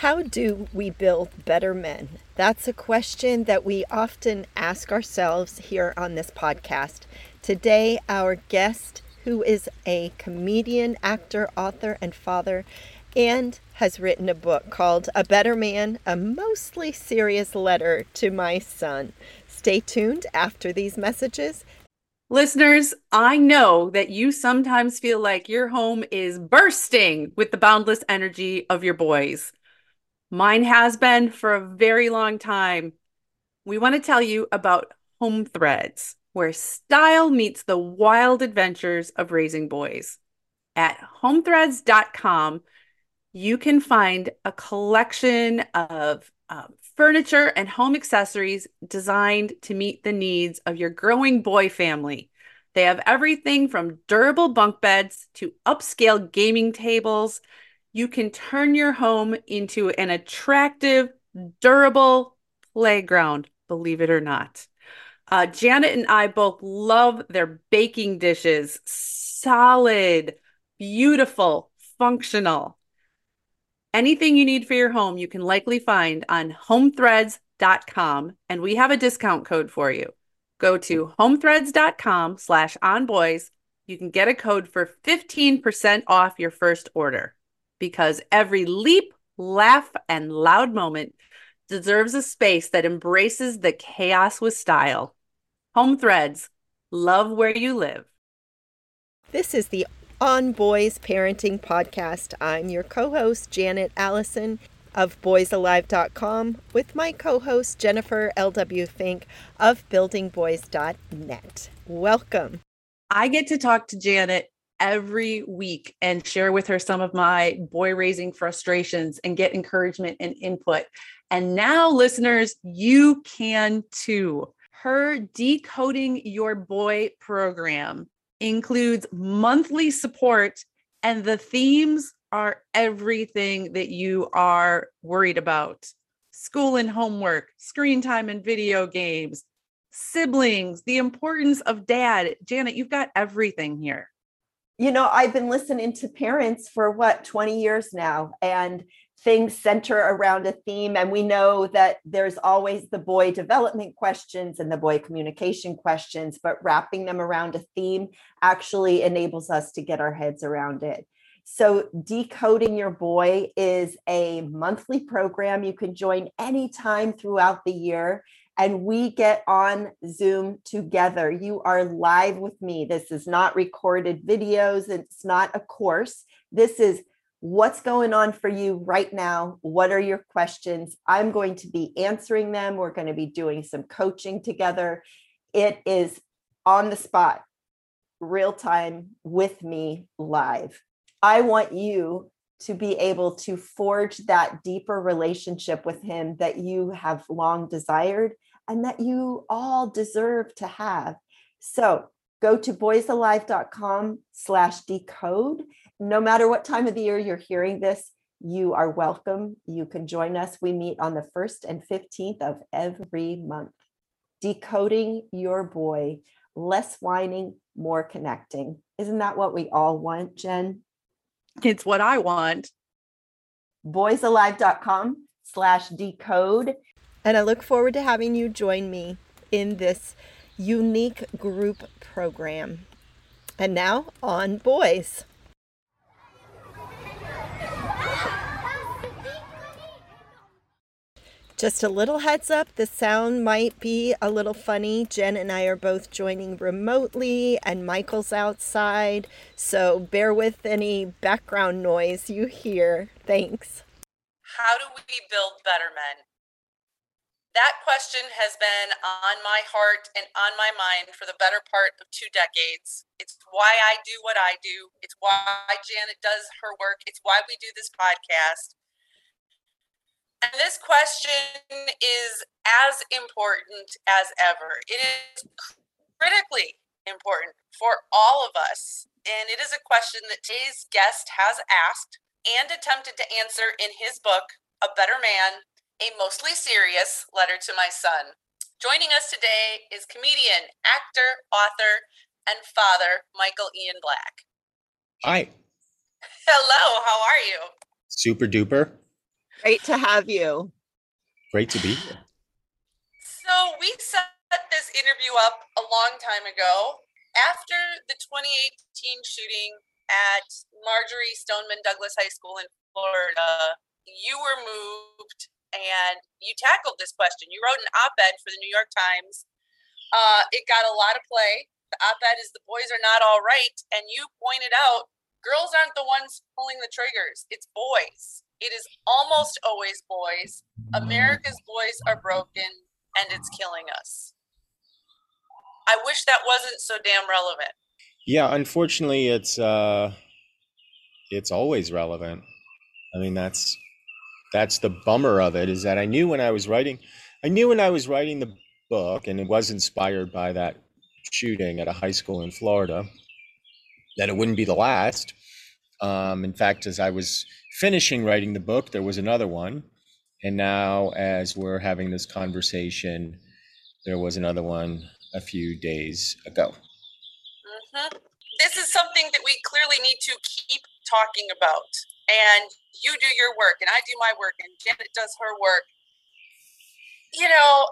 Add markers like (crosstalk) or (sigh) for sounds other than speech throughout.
How do we build better men? That's a question that we often ask ourselves here on this podcast. Today, our guest, who is a comedian, actor, author, and father, and has written a book called A Better Man, a mostly serious letter to my son. Stay tuned after these messages. Listeners, I know that you sometimes feel like your home is bursting with the boundless energy of your boys. Mine has been for a very long time. We want to tell you about Home Threads, where style meets the wild adventures of raising boys. At homethreads.com, you can find a collection of um, furniture and home accessories designed to meet the needs of your growing boy family. They have everything from durable bunk beds to upscale gaming tables you can turn your home into an attractive, durable playground, believe it or not. Uh, Janet and I both love their baking dishes solid, beautiful, functional. Anything you need for your home, you can likely find on homethreads.com, and we have a discount code for you. Go to homethreads.com slash onboys. You can get a code for 15% off your first order because every leap, laugh, and loud moment deserves a space that embraces the chaos with style. Home Threads, love where you live. This is the On Boys Parenting Podcast. I'm your co host, Janet Allison of boysalive.com, with my co host, Jennifer L.W. Fink of buildingboys.net. Welcome. I get to talk to Janet every week and share with her some of my boy raising frustrations and get encouragement and input. And now, listeners, you can too. Her Decoding Your Boy program includes monthly support, and the themes are everything that you are worried about school and homework, screen time and video games, siblings, the importance of dad. Janet, you've got everything here you know, I've been listening to parents for what, 20 years now, and things center around a theme. And we know that there's always the boy development questions and the boy communication questions, but wrapping them around a theme actually enables us to get our heads around it. So, Decoding Your Boy is a monthly program you can join anytime throughout the year and we get on Zoom together. You are live with me. This is not recorded videos, it's not a course. This is what's going on for you right now. What are your questions? I'm going to be answering them. We're going to be doing some coaching together. It is on the spot, real time with me live. I want you to be able to forge that deeper relationship with him that you have long desired and that you all deserve to have. So go to boysalive.com slash decode. No matter what time of the year you're hearing this, you are welcome. You can join us. We meet on the 1st and 15th of every month. Decoding your boy, less whining, more connecting. Isn't that what we all want, Jen? It's what I want. Boysalive.com slash decode. And I look forward to having you join me in this unique group program. And now on boys. Just a little heads up the sound might be a little funny. Jen and I are both joining remotely, and Michael's outside. So bear with any background noise you hear. Thanks. How do we build better men? That question has been on my heart and on my mind for the better part of two decades. It's why I do what I do. It's why Janet does her work. It's why we do this podcast. And this question is as important as ever. It is critically important for all of us. And it is a question that today's guest has asked and attempted to answer in his book, A Better Man a mostly serious letter to my son. Joining us today is comedian, actor, author, and father Michael Ian Black. Hi. Hello, how are you? Super duper. Great to have you. Great to be here. So we set this interview up a long time ago after the 2018 shooting at Marjory Stoneman Douglas High School in Florida. You were moved and you tackled this question. You wrote an op ed for the New York Times. Uh, it got a lot of play. The op ed is The Boys Are Not All Right. And you pointed out girls aren't the ones pulling the triggers, it's boys. It is almost always boys. America's boys are broken and it's killing us. I wish that wasn't so damn relevant. Yeah, unfortunately, it's uh, it's always relevant. I mean, that's that's the bummer of it is that I knew when I was writing, I knew when I was writing the book, and it was inspired by that shooting at a high school in Florida, that it wouldn't be the last. Um, in fact, as I was finishing writing the book, there was another one, and now as we're having this conversation, there was another one a few days ago. Mm-hmm. This is something that we clearly need to keep talking about and you do your work and I do my work and Janet does her work, you know,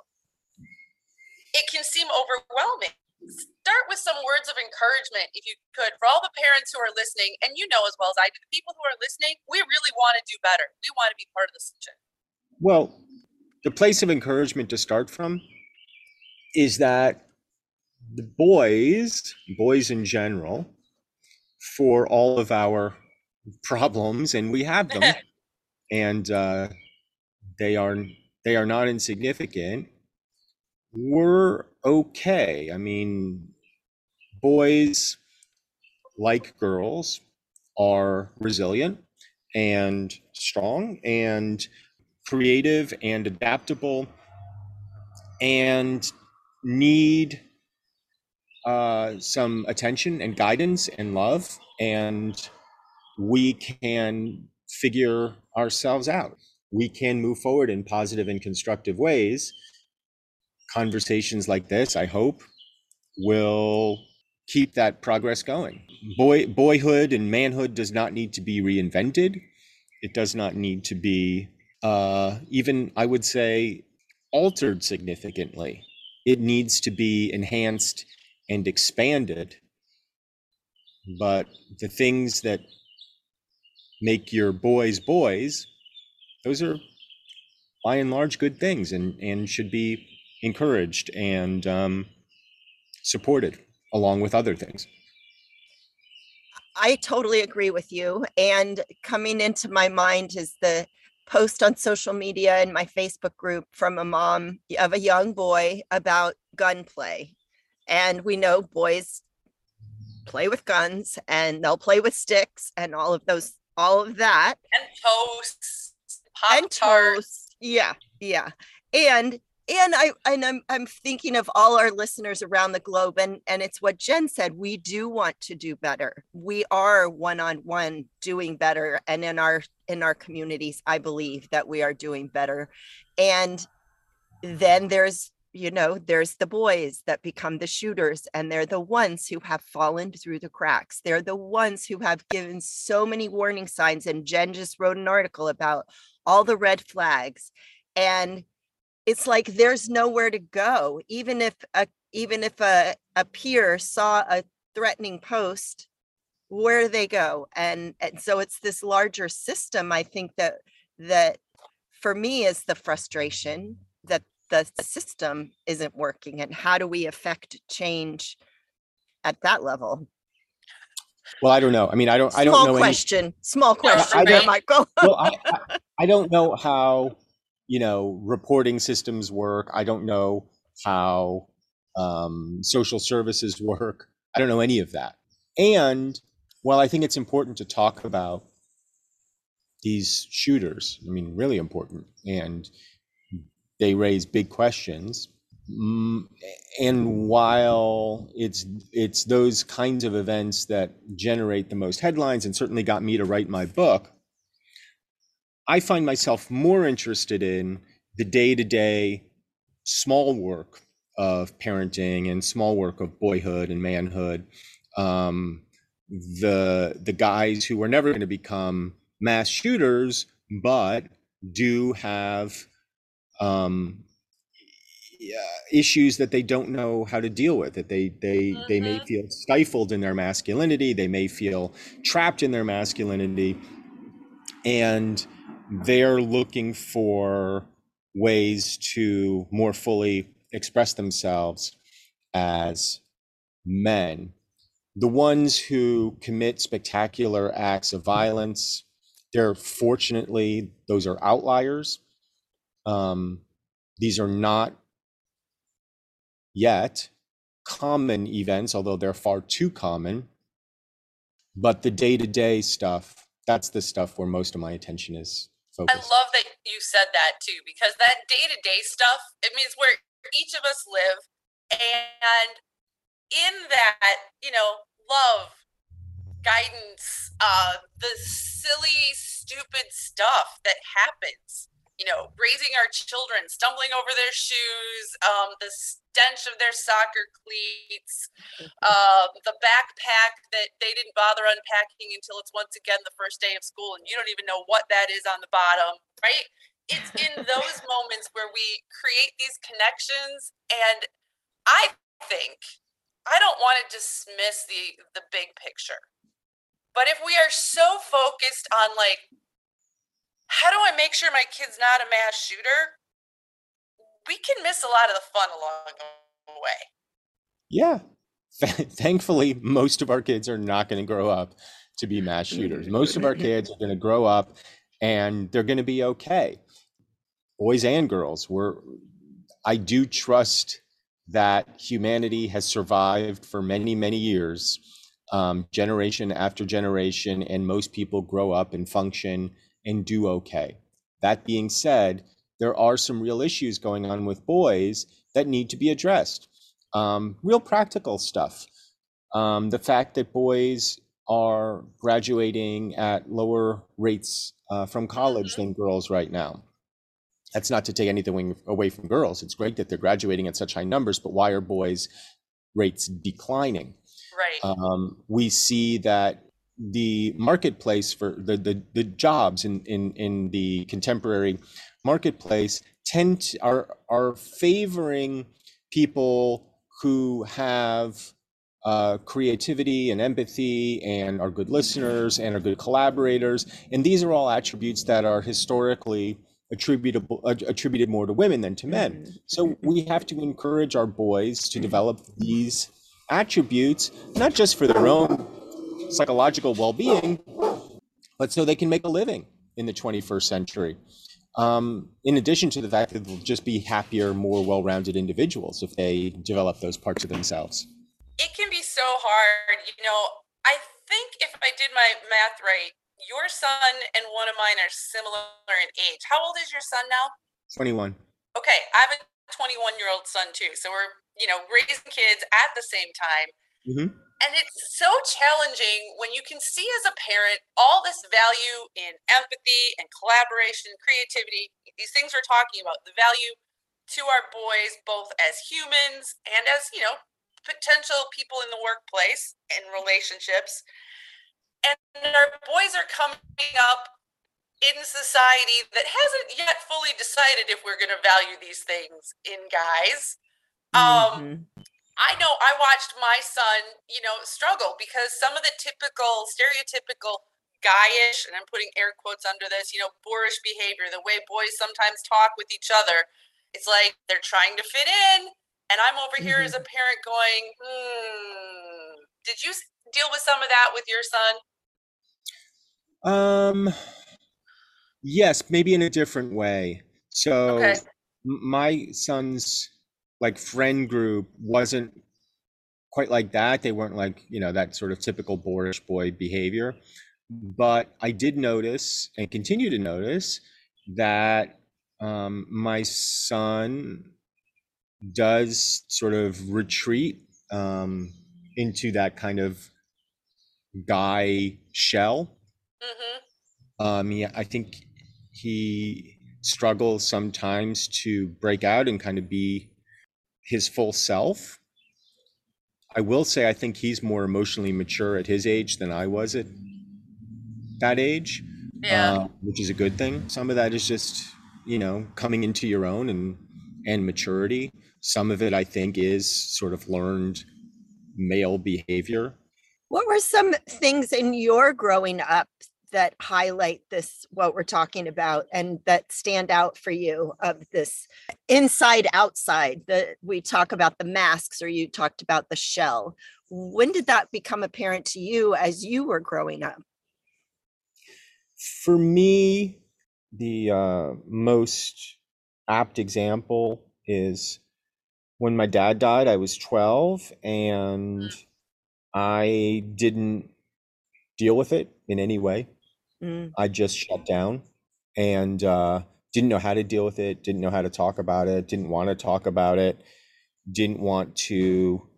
it can seem overwhelming. Start with some words of encouragement, if you could, for all the parents who are listening. And you know as well as I do, the people who are listening, we really want to do better. We want to be part of the solution. Well, the place of encouragement to start from is that the boys, boys in general, for all of our problems, and we have them, (laughs) and uh, they are they are not insignificant. We're okay. I mean, boys, like girls, are resilient and strong and creative and adaptable and need uh, some attention and guidance and love and we can figure ourselves out. We can move forward in positive and constructive ways. Conversations like this, I hope, will keep that progress going. Boy, boyhood and manhood does not need to be reinvented. It does not need to be uh, even, I would say, altered significantly. It needs to be enhanced and expanded. But the things that make your boys boys, those are by and large good things and, and should be encouraged and um, supported along with other things. I totally agree with you. And coming into my mind is the post on social media in my Facebook group from a mom of a young boy about gunplay. And we know boys play with guns and they'll play with sticks and all of those all of that. And toast Pop and toast yeah yeah. And and i and i'm i'm thinking of all our listeners around the globe and and it's what jen said we do want to do better. We are one on one doing better and in our in our communities i believe that we are doing better. And then there's you know, there's the boys that become the shooters, and they're the ones who have fallen through the cracks. They're the ones who have given so many warning signs. And Jen just wrote an article about all the red flags. And it's like there's nowhere to go. Even if a even if a, a peer saw a threatening post, where do they go? And, and so it's this larger system, I think that that for me is the frustration that the system isn't working and how do we affect change at that level? Well i don't know. I mean i don't small i don't know question any, small question I there michael. Well I, (laughs) I, I don't know how you know reporting systems work. I don't know how um, social services work. I don't know any of that. And while i think it's important to talk about these shooters i mean really important and they raise big questions. Mm, and while it's it's those kinds of events that generate the most headlines and certainly got me to write my book, I find myself more interested in the day-to-day small work of parenting and small work of boyhood and manhood. Um, the the guys who are never going to become mass shooters, but do have um, issues that they don't know how to deal with that they they they may Mhm. feel stifled in their masculinity they may feel trapped in their masculinity and they're looking for ways to more fully express themselves as men the ones who commit spectacular acts of violence they're fortunately those are outliers um, these are not yet common events, although they're far too common. But the day to day stuff, that's the stuff where most of my attention is focused. I love that you said that too, because that day to day stuff, it means where each of us live. And in that, you know, love, guidance, uh, the silly, stupid stuff that happens, you know, raising our children, stumbling over their shoes, um, the stench of their soccer cleats, uh, the backpack that they didn't bother unpacking until it's once again the first day of school and you don't even know what that is on the bottom, right? It's in (laughs) those moments where we create these connections and I think I don't want to dismiss the the big picture. But if we are so focused on like how do I make sure my kid's not a mass shooter? We can miss a lot of the fun along the way. Yeah. (laughs) Thankfully, most of our kids are not going to grow up to be mass shooters. Most of our (laughs) kids are going to grow up and they're going to be okay. Boys and girls, we're I do trust that humanity has survived for many, many years, um, generation after generation, and most people grow up and function and do okay. That being said, there are some real issues going on with boys that need to be addressed. Um, real practical stuff. Um, the fact that boys are graduating at lower rates uh, from college than girls right now. That's not to take anything away from girls. It's great that they're graduating at such high numbers, but why are boys' rates declining? Right. um, we see that the marketplace for the, the, the jobs in, in, in the contemporary marketplace tend to, are, are favoring people who have uh, creativity and empathy and are good listeners and are good collaborators. And these are all attributes that are historically attributable uh, attributed more to women than to men. So we have to encourage our boys to develop these attributes, not just for their own psychological well-being, but so they can make a living in the 21st century. Um, in addition to the fact that they'll just be happier, more well-rounded individuals if they develop those parts of themselves. it can be so hard. You know, I think if I did my math right, your son and one of mine are similar in age. How old is your son now? 21. Okay, I have a 21 year old son too. So we're, you know, raising kids at the same time. Mhm. And it's so challenging when you can see as a parent all this value in empathy and collaboration, creativity, these things we're talking about, the value to our boys, both as humans and as, you know, potential people in the workplace and relationships. And our boys are coming up in society that hasn't yet fully decided if we're going to value these things in guys. Um, Mhm. I know I watched my son, you know, struggle because some of the typical, stereotypical guyish, and I'm putting air quotes under this, you know, boorish behavior, the way boys sometimes talk with each other, it's like they're trying to fit in. And I'm over here as a parent going, hmm, did you deal with some of that with your son? Um, yes, maybe in a different way. So Okay. my son's like friend group wasn't quite like that. They weren't like, you know, that sort of typical boorish boy behavior. But I did notice and continue to notice that um, my son does sort of retreat um, into that kind of guy shell. Mm-hmm. Um, yeah, I think he struggles sometimes to break out and kind of be his full self. I will say I think he's more emotionally mature at his age than I was at that age. Yeah. uh, which is a good thing. Some of that is just you know coming into your own and and maturity. Some of it, I think, is sort of learned male behavior. What were some things in your growing up that highlight this, what we're talking about, and that stand out for you of this inside outside? That we talk about the masks, or you talked about the shell. When did that become apparent to you as you were growing up? For me, the uh, most apt example is when my dad died. I was 12 and I didn't deal with it in any way. Mm, I just shut down and uh, didn't know how to deal with it, didn't know how to talk about it, didn't want to talk about it, didn't want to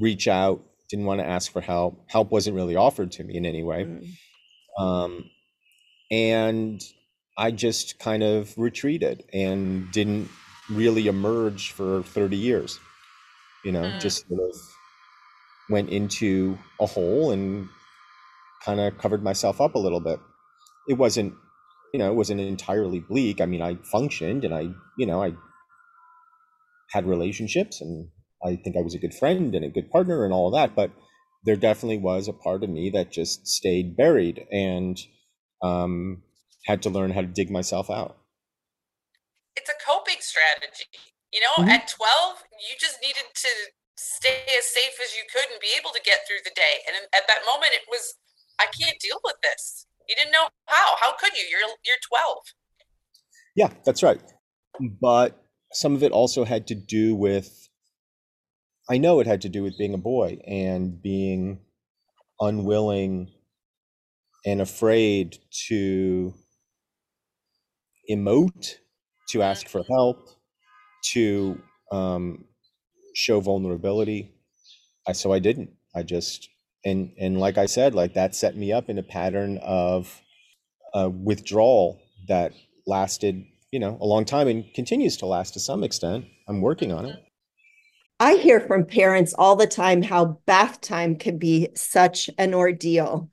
reach out, didn't want to ask for help. Help wasn't really offered to me in any way. mm, Um, and I just kind of retreated and didn't really emerge for 30 years. You know, Mm. just sort of went into a hole and kind of covered myself up a little bit. It wasn't, you know, it wasn't entirely bleak. I mean, I functioned and I, you know, I had relationships and I think I was a good friend and a good partner and all of that, but there definitely was a part of me that just stayed buried and um, had to learn how to dig myself out. It's a coping strategy. You know, Mhm. at 12, you just needed to stay as safe as you could and be able to get through the day. And at that moment, it was, I can't deal with this. You didn't know how. How could you? You're you're 12. Yeah, that's right. But some of it also had to do with, I know it had to do with being a boy and being unwilling and afraid to emote, to ask for help, to um, show vulnerability. I, so I didn't. I just, and and like I said, like that set me up in a pattern of uh, withdrawal that lasted, you know, a long time and continues to last to some extent. I'm working on it. I hear from parents all the time how bath time can be such an ordeal.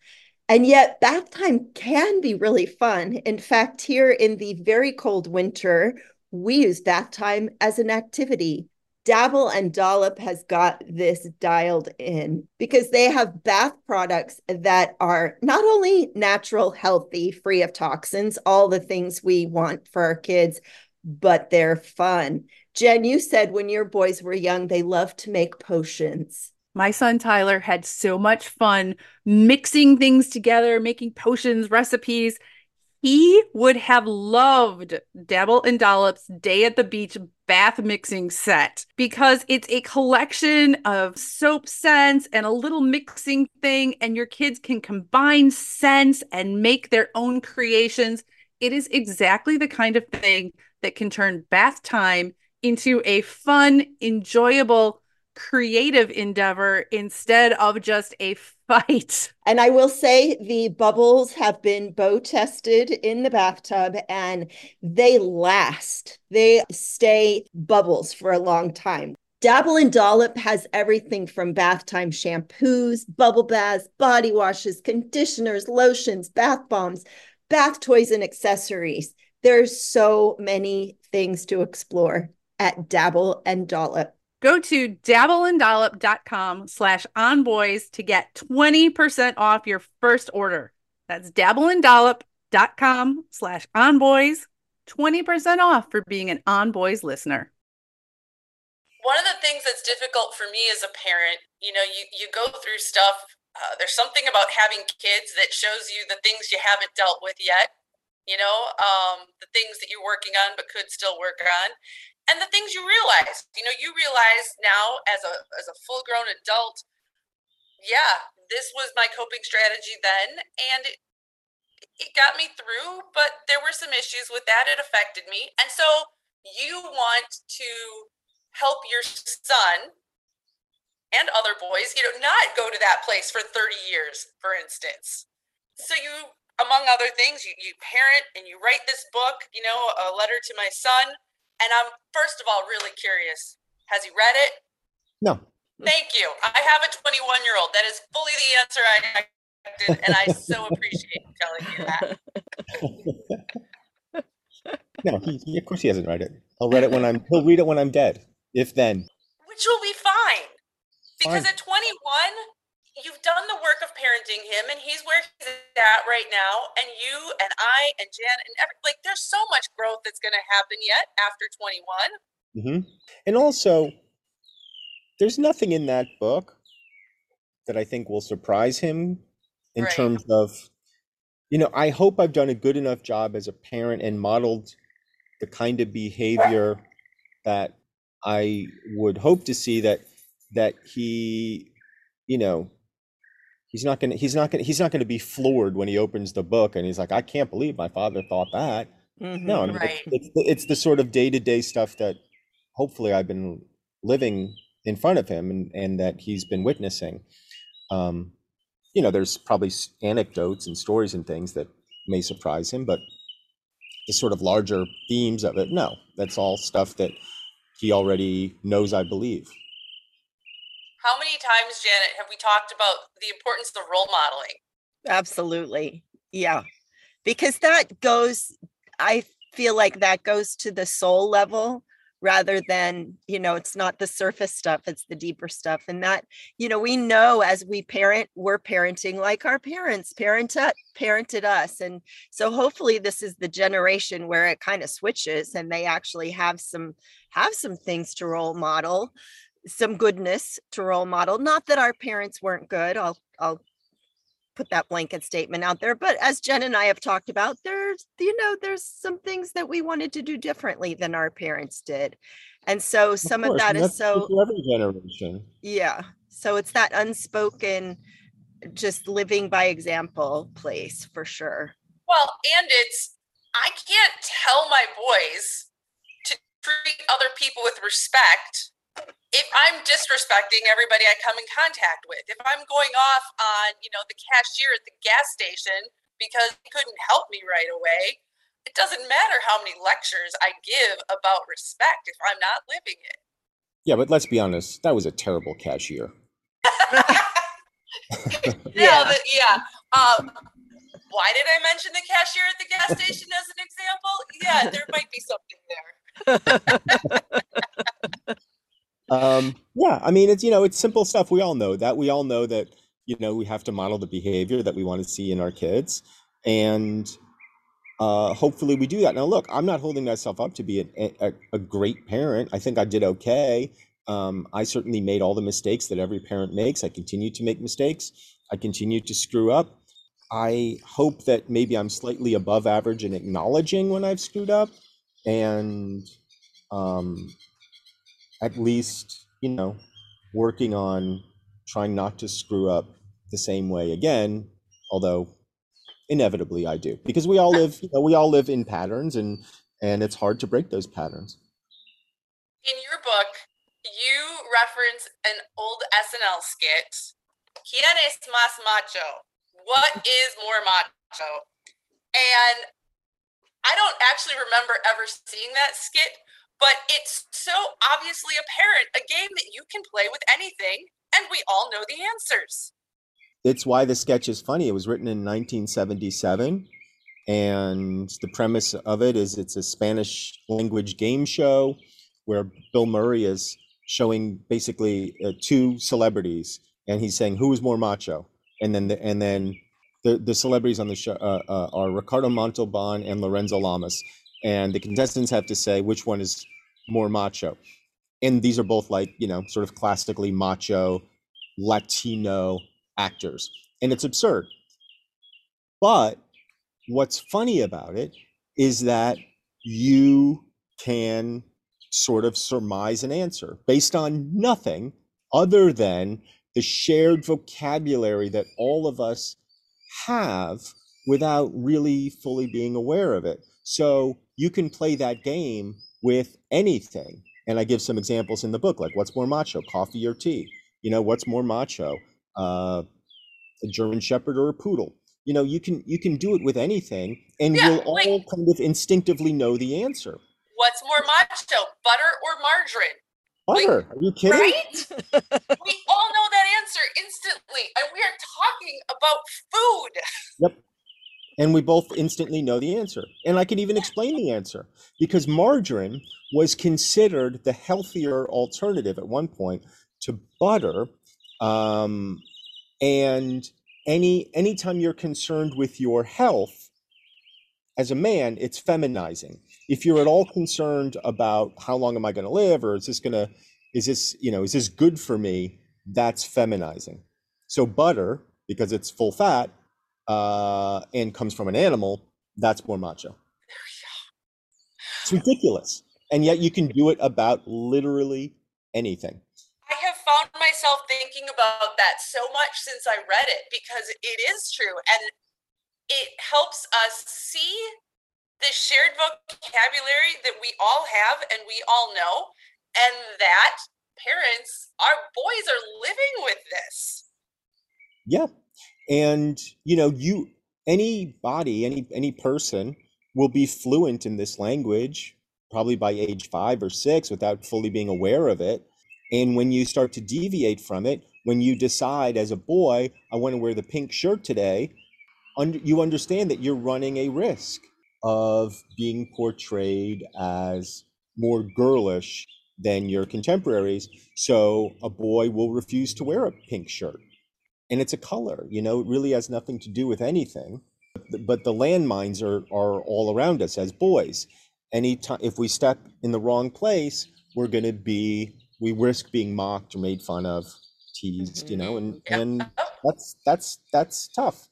And yet, bath time can be really fun. In fact, here in the very cold winter, we use bath time as an activity. Dabble and Dollop has got this dialed in because they have bath products that are not only natural, healthy, free of toxins, all the things we want for our kids, but they're fun. Jen, you said when your boys were young, they loved to make potions. My son Tyler had so much fun mixing things together, making potions, recipes. He would have loved Dabble and Dollop's Day at the Beach bath mixing set because it's a collection of soap scents and a little mixing thing, and your kids can combine scents and make their own creations. It is exactly the kind of thing that can turn bath time into a fun, enjoyable, creative endeavor instead of just a fight. And I will say the bubbles have been bow tested in the bathtub and they last. They stay bubbles for a long time. Dabble and Dollop has everything from bath time shampoos, bubble baths, body washes, conditioners, lotions, bath bombs, bath toys, and accessories. There's so many things to explore at Dabble and Dollop. Go to dabbleanddollop.com slash onboys to get 20% off your first order. That's dabbleanddollop.com slash onboys, 20% off for being an onboys listener. One of the things that's difficult for me as a parent, you know, you, you go through stuff. Uh, there's something about having kids that shows you the things you haven't dealt with yet, you know, um, the things that you're working on but could still work on. And the things you realize, you know, you realize now as a as a full grown adult, yeah, this was my coping strategy then, and it, it got me through. But there were some issues with that; it affected me, and so you want to help your son and other boys, you know, not go to that place for 30 years, for instance. So you, among other things, you, you parent and you write this book, you know, a letter to my son. And I'm first of all really curious. Has he read it? No, Thank you. I have a 21 year old. That is fully the answer I, expected, and I so (laughs) appreciate you telling me that. (laughs) No, he, he- of course he hasn't read it. He'll read it when I'm. He'll read it when I'm dead, if then. Which will be fine. Because Fine. at 21, you've done the work of parenting him, and he's where he's at right now. And you and I and Jan and every, like, there's so much growth that's going to happen yet after 21. mm-hmm. And also, there's nothing in that book that I think will surprise him in Right. terms of, you know, I hope I've done a good enough job as a parent and modeled the kind of behavior that I would hope to see that that he, you know, he's not gonna he's not gonna he's not gonna be floored when he opens the book and he's like, I can't believe my father thought that. Mhm. No, I mean, Right. it's, it's, the- it's the sort of day to day stuff that hopefully I've been living in front of him and, and that he's been witnessing. Um, you know, there's probably anecdotes and stories and things that may surprise him, but the sort of larger themes of it, no, that's all stuff that he already knows, I believe. How many times, Janet, have we talked about the importance of role modeling? Absolutely. Yeah. Because that goes, I feel like that goes to the soul level rather than, you know, it's not the surface stuff, it's the deeper stuff. And that, you know, we know as we parent, we're parenting like our parents parent parented us. And so hopefully this is the generation where it kind of switches and they actually have some have some things to role model some goodness to role model not that our parents weren't good i'll i'll put that blanket statement out there but as jen and i have talked about there's you know there's some things that we wanted to do differently than our parents did and so some of, course, that and is that's so every generation. yeah so it's that unspoken just living by example place for sure Well, and it's, I can't tell my boys to treat other people with respect if I'm disrespecting everybody I come in contact with. If I'm going off on, you know, the cashier at the gas station because he couldn't help me right away, it doesn't matter how many lectures I give about respect if I'm not living it. Yeah, but let's be honest, that was a terrible cashier. (laughs) (laughs) Yeah, the, yeah. Um, why did I mention the cashier at the gas station as an example? Yeah, there might be something there. (laughs) Um, yeah, I mean, it's, you know, it's simple stuff. We all know that. We all know that, you know, we have to model the behavior that we want to see in our kids. And uh, hopefully we do that. Now, look, I'm not holding myself up to be a, a, a great parent. I think I did okay. Um, I certainly made all the mistakes that every parent makes. I continue to make mistakes. I continue to screw up. I hope that maybe I'm slightly above average in acknowledging when I've screwed up and um, at least, you know, working on trying not to screw up the same way again, although inevitably I do. Because we all live, you know, we all live in patterns and and it's hard to break those patterns. In your book, you reference an old SNL skit. ¿Quién es más macho? What is more macho? And I don't actually remember ever seeing that skit, but it's so obviously apparent a game that you can play with anything, and we all know the answers. It's why the sketch is funny. It was written in 1977 and the premise of it is it's a Spanish language game show where Bill Murray is showing basically uh, two celebrities and he's saying who is more macho and then the, and then the, the celebrities on the show uh, uh, are Ricardo Montalban and Lorenzo Lamas and the contestants have to say which one is more macho. And these are both like you know sort of classically macho Latino actors. And it's absurd. But what's funny about it is that you can sort of surmise an answer based on nothing other than the shared vocabulary that all of us have without really fully being aware of it. So you can play that game with anything. And I give some examples in the book, like what's more macho, coffee or tea? You know, what's more macho, uh, a German Shepherd or a poodle? You know, you can you can do it with anything, and Yeah, we'll all like- kind of instinctively know the answer. What's more macho, butter or margarine? Butter. Are you kidding? Right? we all know that answer instantly. And we are talking about food. And we both instantly know the answer. And I can even explain the answer because margarine was considered the healthier alternative at one point to butter. Um, and any anytime you're concerned with your health as a man, it's feminizing. If you're at all concerned about how long am I going to live, or is this going to, is this, you know, is this good for me? That's feminizing. So butter, because it's full fat, uh, and comes from an animal, that's more macho. It's ridiculous. And yet you can do it about literally anything. I have found myself thinking about that so much since I read it because it is true and it helps us see the shared vocabulary that we all have and we all know and that parents our boys are living with this Yeah. And you know, you anybody, any any person will be fluent in this language probably by age 5 or 6 without fully being aware of it. And when you start to deviate from it, when you decide as a boy, I want to wear the pink shirt today, you understand that you're running a risk of being portrayed as more girlish than your contemporaries. So a boy will refuse to wear a pink shirt. And it's a color, you know, it really has nothing to do with anything. But, the landmines are, are all around us as boys. Anytime, if we step in the wrong place, we're going to be, we risk being mocked or made fun of, teased, you know, and, Yeah. and that's, that's, that's tough.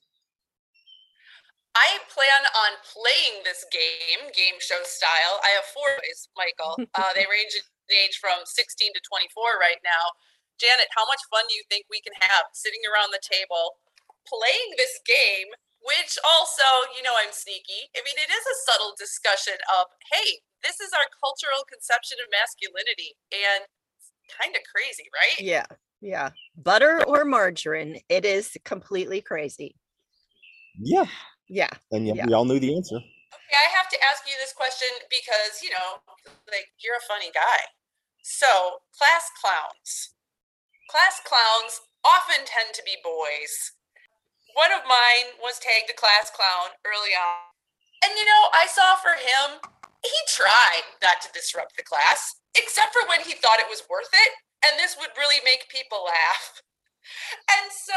I plan on playing this game, game show style. I have four boys, Michael. (laughs) Uh, they range in age from 16 to 24 right now. Janet, how much fun do you think we can have sitting around the table playing this game? Which also, you know, I'm sneaky. I mean, it is a subtle discussion of, hey, this is our cultural conception of masculinity, and kind of crazy, right? Yeah, yeah. Butter or margarine, it is completely crazy. Yeah. Yeah. And yet Yeah. we all knew the answer. Okay, I have to ask you this question because, you know, like you're a funny guy. So, class clowns. Class clowns often tend to be boys. One of mine was tagged a class clown early on. And, you know, I saw for him, he tried not to disrupt the class, except for when he thought it was worth it. And this would really make people laugh. (laughs) And so,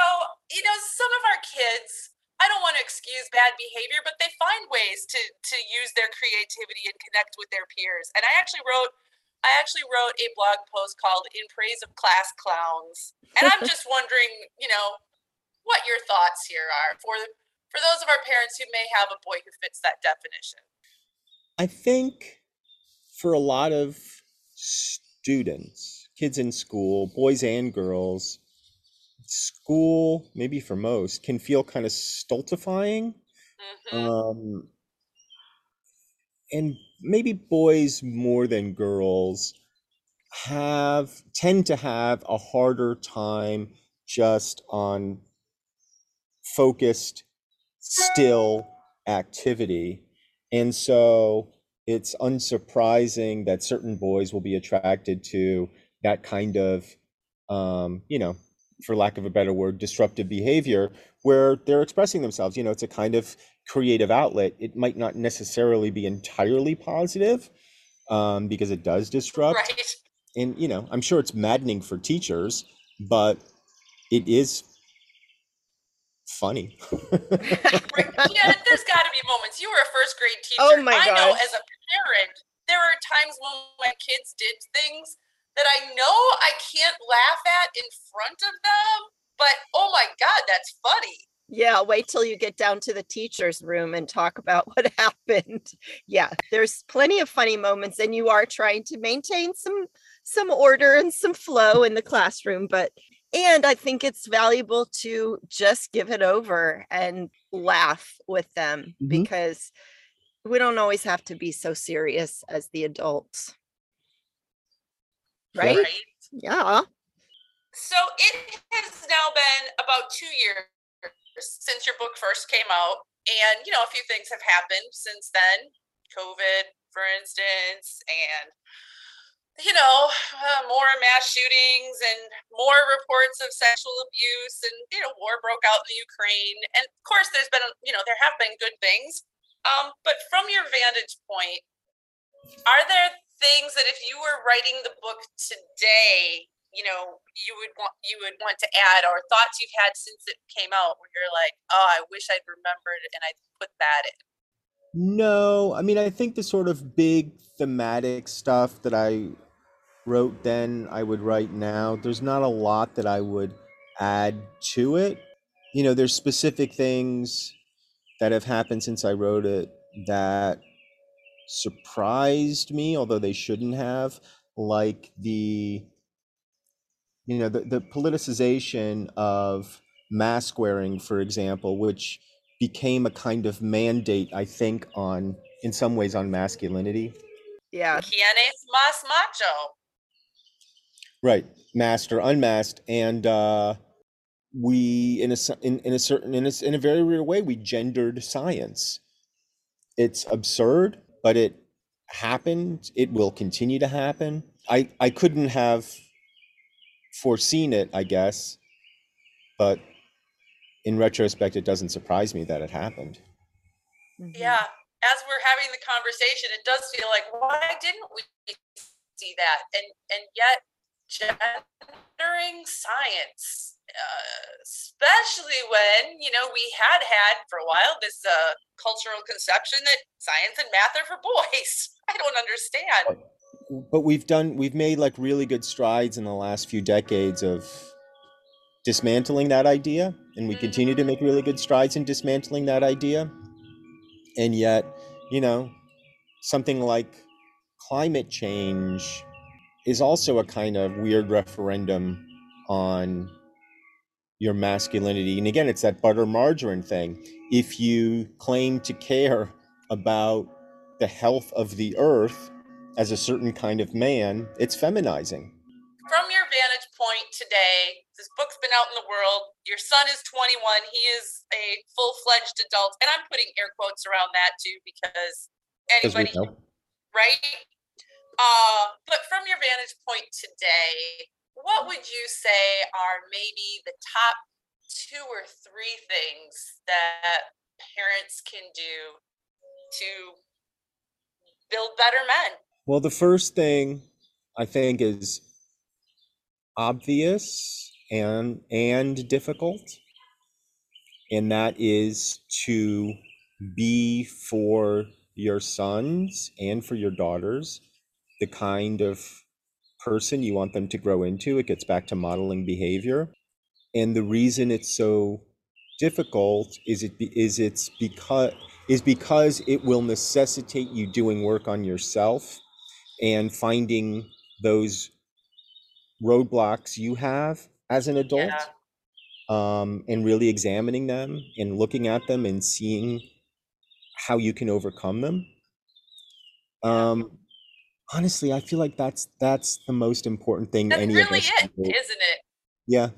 you know, some of our kids, I don't want to excuse bad behavior, but they find ways to to use their creativity and connect with their peers. And I actually wrote I actually wrote a blog post called In Praise of Class Clowns. And I'm just (laughs) wondering, you know, what your thoughts here are for for those of our parents who may have a boy who fits that definition. I think for a lot of students, kids in school, boys and girls, school, maybe for most, can feel kind of stultifying. Mhm. Um, and maybe boys more than girls have tend to have a harder time just on focused, still activity. And so it's unsurprising that certain boys will be attracted to that kind of, um, you know, for lack of a better word, disruptive behavior where they're expressing themselves. You know, it's a kind of creative outlet. It might not necessarily be entirely positive um, because it does disrupt. Right. And, you know, I'm sure it's maddening for teachers, but it is funny. (laughs) Right. Yeah, there's got to be moments. You were a first grade teacher. Oh my I know as a parent, there are times when my kids did things that I know I can't laugh at in front of them, but oh my God, that's funny. Yeah, wait till you get down to the teacher's room and talk about (laughs) what happened. Yeah, there's plenty of funny moments and you are trying to maintain some some order and some flow in the classroom, but and I think it's valuable to just give it over and laugh with them Mhm. because we don't always have to be so serious as the adults. Right? Right. Yeah. So it has now been about two years since your book first came out. And, you know, a few things have happened since then. COVID, for instance, and you know, uh, more mass shootings and more reports of sexual abuse, and you know, war broke out in the Ukraine. And of course, there's been, you know, there have been good things. Um, but from your vantage point, are there things that if you were writing the book today, you know, you would want you would want to add, or thoughts you've had since it came out, where you're like, oh, I wish I'd remembered and I put that in. No, I mean, I think the sort of big thematic stuff that I wrote then I would write now. There's not a lot that I would add to it. You know, there's specific things that have happened since I wrote it that surprised me, although they shouldn't have, like the you know the, the politicization of mask wearing, for example, which became a kind of mandate, I think, on in some ways on masculinity. Yeah. Quien es más macho? Right, masked or unmasked, and uh, we, in a s- in, in a certain in a, s- in a very real way, we gendered science. It's absurd, but it happened. It will continue to happen. I I couldn't have foreseen it, I guess, but in retrospect, it doesn't surprise me that it happened. Mhm. Yeah. As we're having the conversation, it does feel like why didn't we see that? And and yet gendering science, uh, especially when you know we had had for a while this uh, cultural conception that science and math are for boys. (laughs) I don't understand. But we've done we've made like really good strides in the last few decades of dismantling that idea and we mm. continue to make really good strides in dismantling that idea. And yet you know something like climate change is also a kind of weird referendum on your masculinity. And again it's that butter margarine thing. If you claim to care about the health of the earth as a certain kind of man, it's feminizing. From your vantage point today, this book's been out in the world. Your son is 21. He is a full fledged adult. And I'm putting air quotes around that too because Because anybody right? Uh, but from your vantage point today, what would you say are maybe the top two or three things that parents can do to build better men? Well, the first thing I think is obvious and and difficult, and that is to be for your sons and for your daughters the kind of person you want them to grow into. It gets back to modeling behavior. And the reason it's so difficult is it is it's because is because it will necessitate you doing work on yourself and finding those roadblocks you have as an adult Yeah. um, and really examining them and looking at them and seeing how you can overcome them um, honestly i feel like that's that's the most important thing That's any really of us it, can do. isn't it? yeah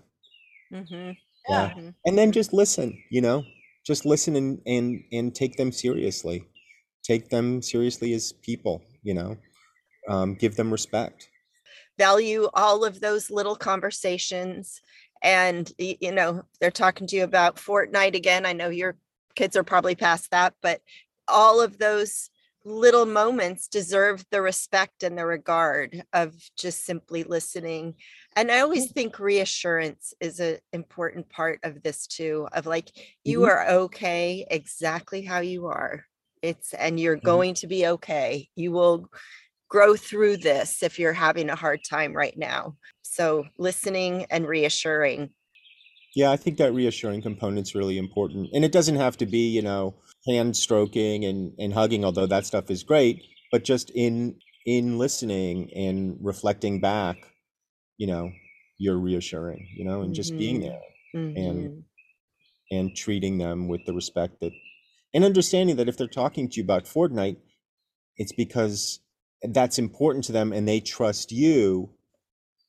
Mhm. Yeah. Mhm. and then just listen you know just listen and and and take them seriously take them seriously as people you know um, give them respect value all of those little conversations and you know they're talking to you about fortnite again i know your kids are probably past that but all of those little moments deserve the respect and the regard of just simply listening and i always think reassurance is an important part of this too of like you Mhm. are okay exactly how you are it's and you're Mhm. going to be okay you will grow through this if you're having a hard time right now. So listening and reassuring. Yeah, I think that reassuring component's really important. And it doesn't have to be, you know, hand stroking and, and hugging, although that stuff is great, but just in in listening and reflecting back, you know, you're reassuring, you know, and just being Mhm. there Mhm. and and treating them with the respect that and understanding that if they're talking to you about Fortnite, it's because that's important to them and they trust you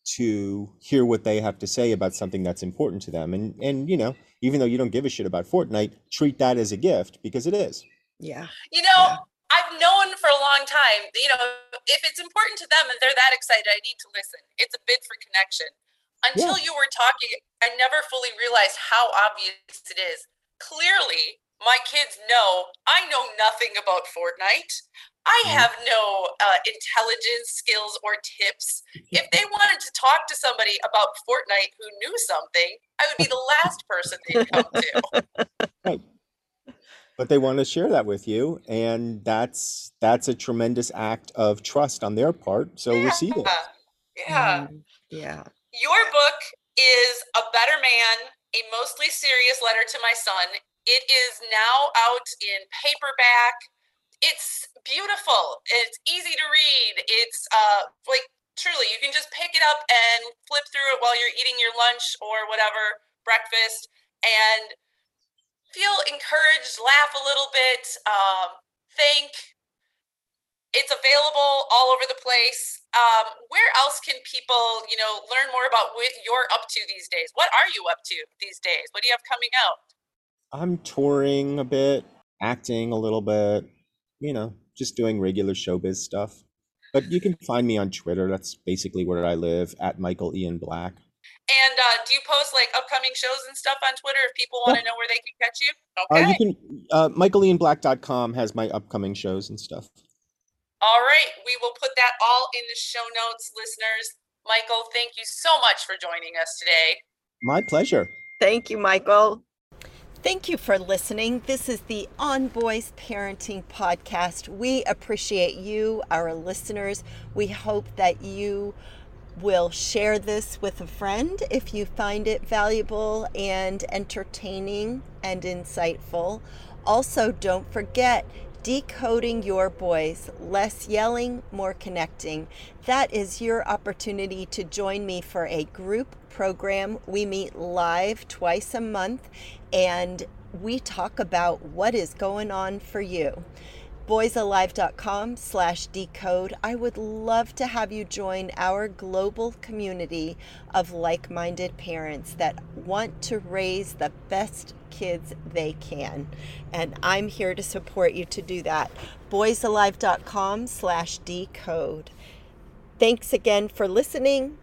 to hear what they have to say about something that's important to them. And and you know, even though you don't give a shit about Fortnite, treat that as a gift because it is. Yeah. You know, Yeah. I've I've known for a long time, you know, if it's important to them and they're that excited, I need to listen. It's a bid for connection. Until you were talking, I never fully realized how obvious it is. Clearly, my kids know I know nothing about Fortnite. I Mhm. have no uh, intelligence skills or tips. If they wanted to talk to somebody about Fortnite who knew something, I would be the last person they'd come to. (laughs) Right. but they want to share that with you and that's that's a tremendous act of trust on their part so receive it Yeah. Mm, Yeah. Your book is A Better Man, a mostly serious letter to my son. It is now out in paperback. It's beautiful. It's easy to read. It's uh like truly you can just pick it up and flip through it while you're eating your lunch or whatever breakfast and feel encouraged, laugh a little bit, um, think. It's available all over the place. Um, where else can people, you know, learn more about what you're up to these days? What are you up to these days? What do you have coming out? I'm touring a bit acting a little bit you know just doing regular showbiz stuff but you can find me on twitter that's basically where i live at michael ian black And uh, do you post like upcoming shows and stuff on Twitter if people want to know where they can catch you? uh, Okay. you can uh, michaelianblack.com has my upcoming shows and stuff All right. We will put that all in the show notes, listeners. Michael, thank you so much for joining us today. my pleasure Thank you, Michael. Thank you for listening. This is the On Boys Parenting Podcast. We appreciate you, our listeners. We hope that you will share this with a friend if you find it valuable and entertaining and insightful. Also, don't forget decoding your boys, less yelling, more connecting. That is your opportunity to join me for a group program. We meet live twice a month and we talk about what is going on for you. boysalive.com slash decode. I would love to have you join our global community of like-minded parents that want to raise the best kids they can. And i'm here to support you to do that. boysalive.com slash decode. Thanks again for listening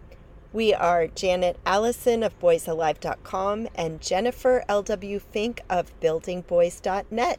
we are Janet Allison of boysalive.com and Jennifer L.W. Fink of buildingboys.net.